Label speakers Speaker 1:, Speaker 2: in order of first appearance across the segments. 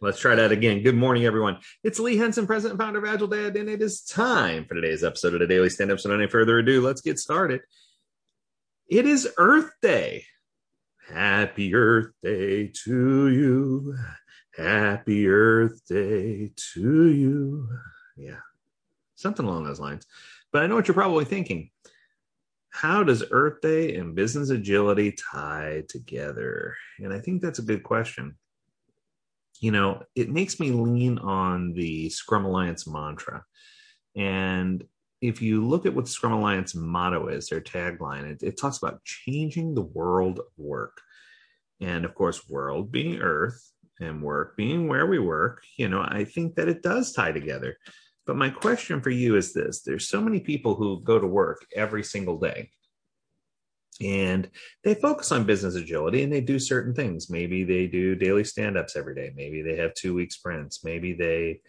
Speaker 1: Let's try that again. Good morning, everyone. It's Lee Henson, president and founder of Agile Dad, and it is time for today's episode of the Daily Stand Up. So, without any further ado, let's get started. It is Earth Day. Happy Earth Day to you. Happy Earth Day to you. Yeah, something along those lines. But I know what you're probably thinking. How does Earth Day and business agility tie together? And I think that's a good question you know, it makes me lean on the Scrum Alliance mantra. And if you look at what Scrum Alliance motto is, their tagline, it, it talks about changing the world of work. And of course, world being earth and work being where we work, you know, I think that it does tie together. But my question for you is this there's so many people who go to work every single day and they focus on business agility and they do certain things. Maybe they do daily stand-ups every day. Maybe they have two week sprints. Maybe they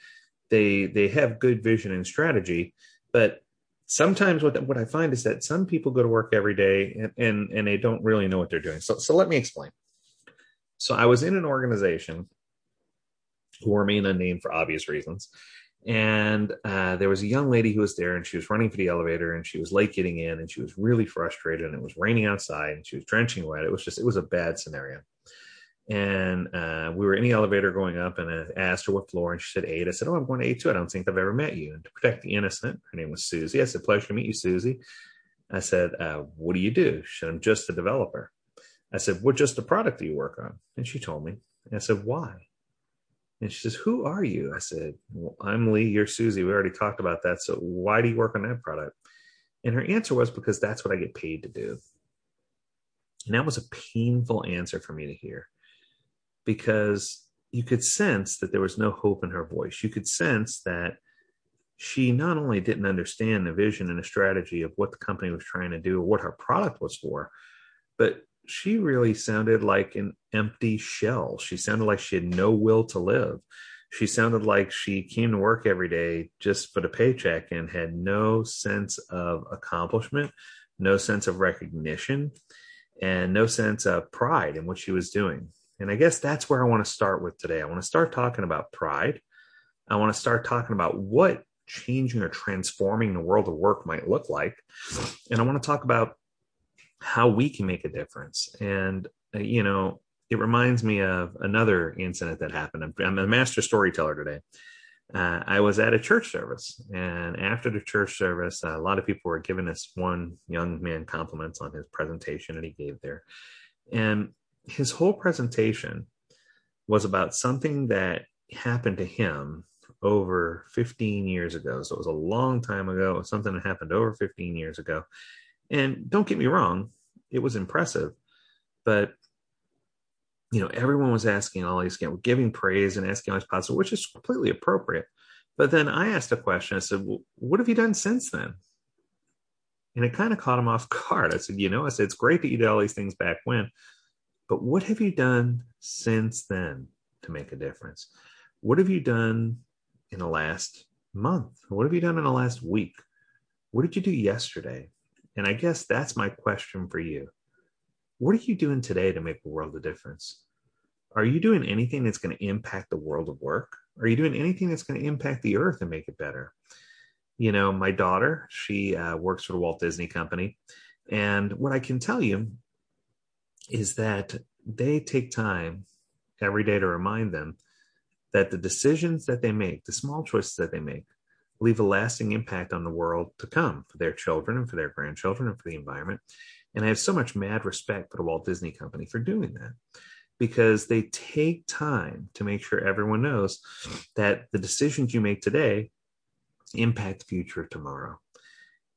Speaker 1: they they have good vision and strategy. But sometimes what what i find is that some people go to work every day and and, and they don't really know what they're doing. So so let me explain. So i was in an organization who remain unnamed for obvious reasons and uh, there was a young lady who was there and she was running for the elevator and she was late getting in and she was really frustrated and it was raining outside and she was drenching wet. It was just it was a bad scenario. And uh, we were in the elevator going up and i asked her what floor and she said eight. I said oh i'm going to eight too. I don't think i've ever met you. And to protect the innocent her name was susie. I said pleasure to meet you susie. I said uh, what do you do? She said i'm just a developer. I said what just a product do you work on? And she told me. And i said why and she says, Who are you? I said, well, I'm Lee, you're Susie. We already talked about that. So why do you work on that product? And her answer was, Because that's what I get paid to do. And that was a painful answer for me to hear because you could sense that there was no hope in her voice. You could sense that she not only didn't understand the vision and the strategy of what the company was trying to do or what her product was for, but she really sounded like an empty shell. She sounded like she had no will to live. She sounded like she came to work every day just for the paycheck and had no sense of accomplishment, no sense of recognition, and no sense of pride in what she was doing. And I guess that's where I want to start with today. I want to start talking about pride. I want to start talking about what changing or transforming the world of work might look like. And I want to talk about how we can make a difference. And, uh, you know, it reminds me of another incident that happened. I'm, I'm a master storyteller today. Uh, I was at a church service, and after the church service, a lot of people were giving this one young man compliments on his presentation that he gave there. And his whole presentation was about something that happened to him over 15 years ago. So it was a long time ago. Something that happened over 15 years ago. And don't get me wrong, it was impressive, but you know, everyone was asking all these, giving praise and asking all these positive, which is completely appropriate. But then I asked a question. I said, well, "What have you done since then?" And it kind of caught him off guard. I said, "You know, I said it's great that you did all these things back when, but what have you done since then to make a difference? What have you done in the last month? What have you done in the last week? What did you do yesterday? And I guess that's my question for you. What are you doing today to make a world of difference? Are you doing anything that's going to impact the world of work? Are you doing anything that's going to impact the earth and make it better? You know, my daughter, she uh, works for the Walt Disney Company. And what I can tell you is that they take time every day to remind them that the decisions that they make, the small choices that they make, leave a lasting impact on the world to come for their children and for their grandchildren and for the environment. And I have so much mad respect for the Walt Disney Company for doing that because they take time to make sure everyone knows that the decisions you make today impact the future tomorrow.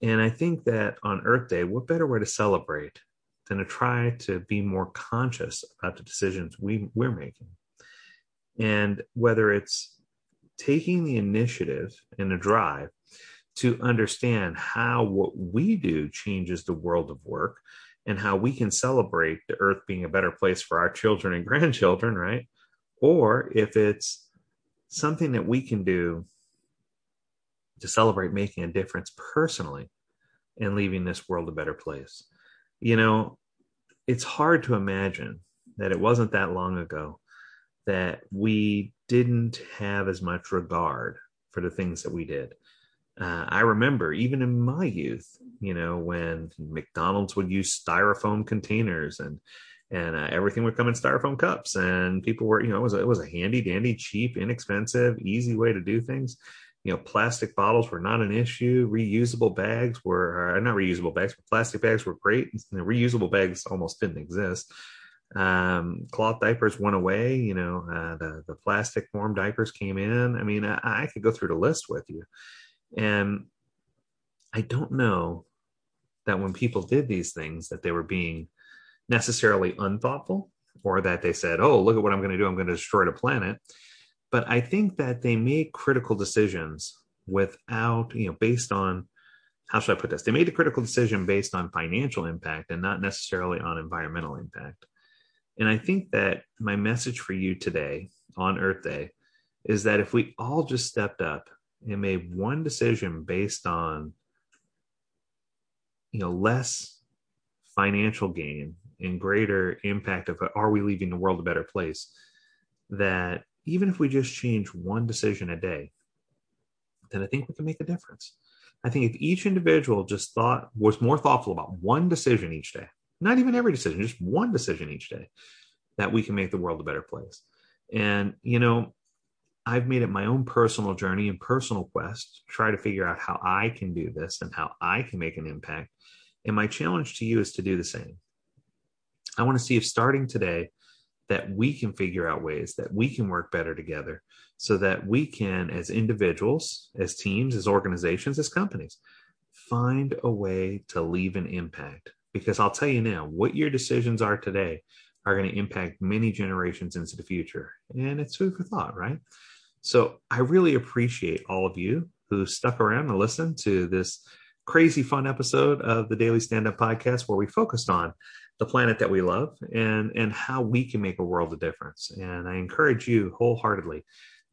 Speaker 1: And I think that on Earth Day, what better way to celebrate than to try to be more conscious about the decisions we, we're making? And whether it's taking the initiative and the drive to understand how what we do changes the world of work and how we can celebrate the earth being a better place for our children and grandchildren, right? Or if it's something that we can do to celebrate making a difference personally and leaving this world a better place. You know, it's hard to imagine that it wasn't that long ago that we didn't have as much regard for the things that we did. Uh, I remember even in my youth, you know, when McDonald's would use styrofoam containers and and uh, everything would come in styrofoam cups, and people were, you know, it was a, it was a handy dandy, cheap, inexpensive, easy way to do things. You know, plastic bottles were not an issue. Reusable bags were uh, not reusable bags, but plastic bags were great. The reusable bags almost didn't exist. Um, cloth diapers went away. You know, uh, the the plastic form diapers came in. I mean, I, I could go through the list with you and I don't know that when people did these things that they were being necessarily unthoughtful or that they said, "Oh, look at what I'm going to do. I'm going to destroy the planet." But I think that they made critical decisions without, you know, based on how should I put this? They made a critical decision based on financial impact and not necessarily on environmental impact. And I think that my message for you today on Earth Day is that if we all just stepped up and made one decision based on you know less financial gain and greater impact of are we leaving the world a better place that even if we just change one decision a day then i think we can make a difference. I think if each individual just thought was more thoughtful about one decision each day not even every decision just one decision each day that we can make the world a better place and you know I've made it my own personal journey and personal quest to try to figure out how I can do this and how I can make an impact. And my challenge to you is to do the same. I want to see if starting today that we can figure out ways that we can work better together so that we can, as individuals, as teams, as organizations, as companies, find a way to leave an impact. Because I'll tell you now, what your decisions are today are going to impact many generations into the future. And it's food for thought, right? So I really appreciate all of you who stuck around and listened to this crazy fun episode of the Daily Stand Up Podcast where we focused on the planet that we love and and how we can make a world of difference. And I encourage you wholeheartedly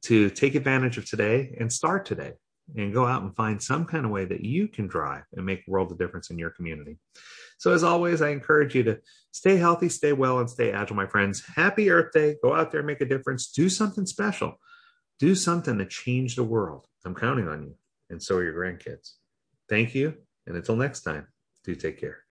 Speaker 1: to take advantage of today and start today and go out and find some kind of way that you can drive and make a world of difference in your community. So as always, I encourage you to stay healthy, stay well, and stay agile, my friends. Happy Earth Day. Go out there and make a difference. Do something special do something to change the world. I'm counting on you, and so are your grandkids. Thank you, and until next time, do take care.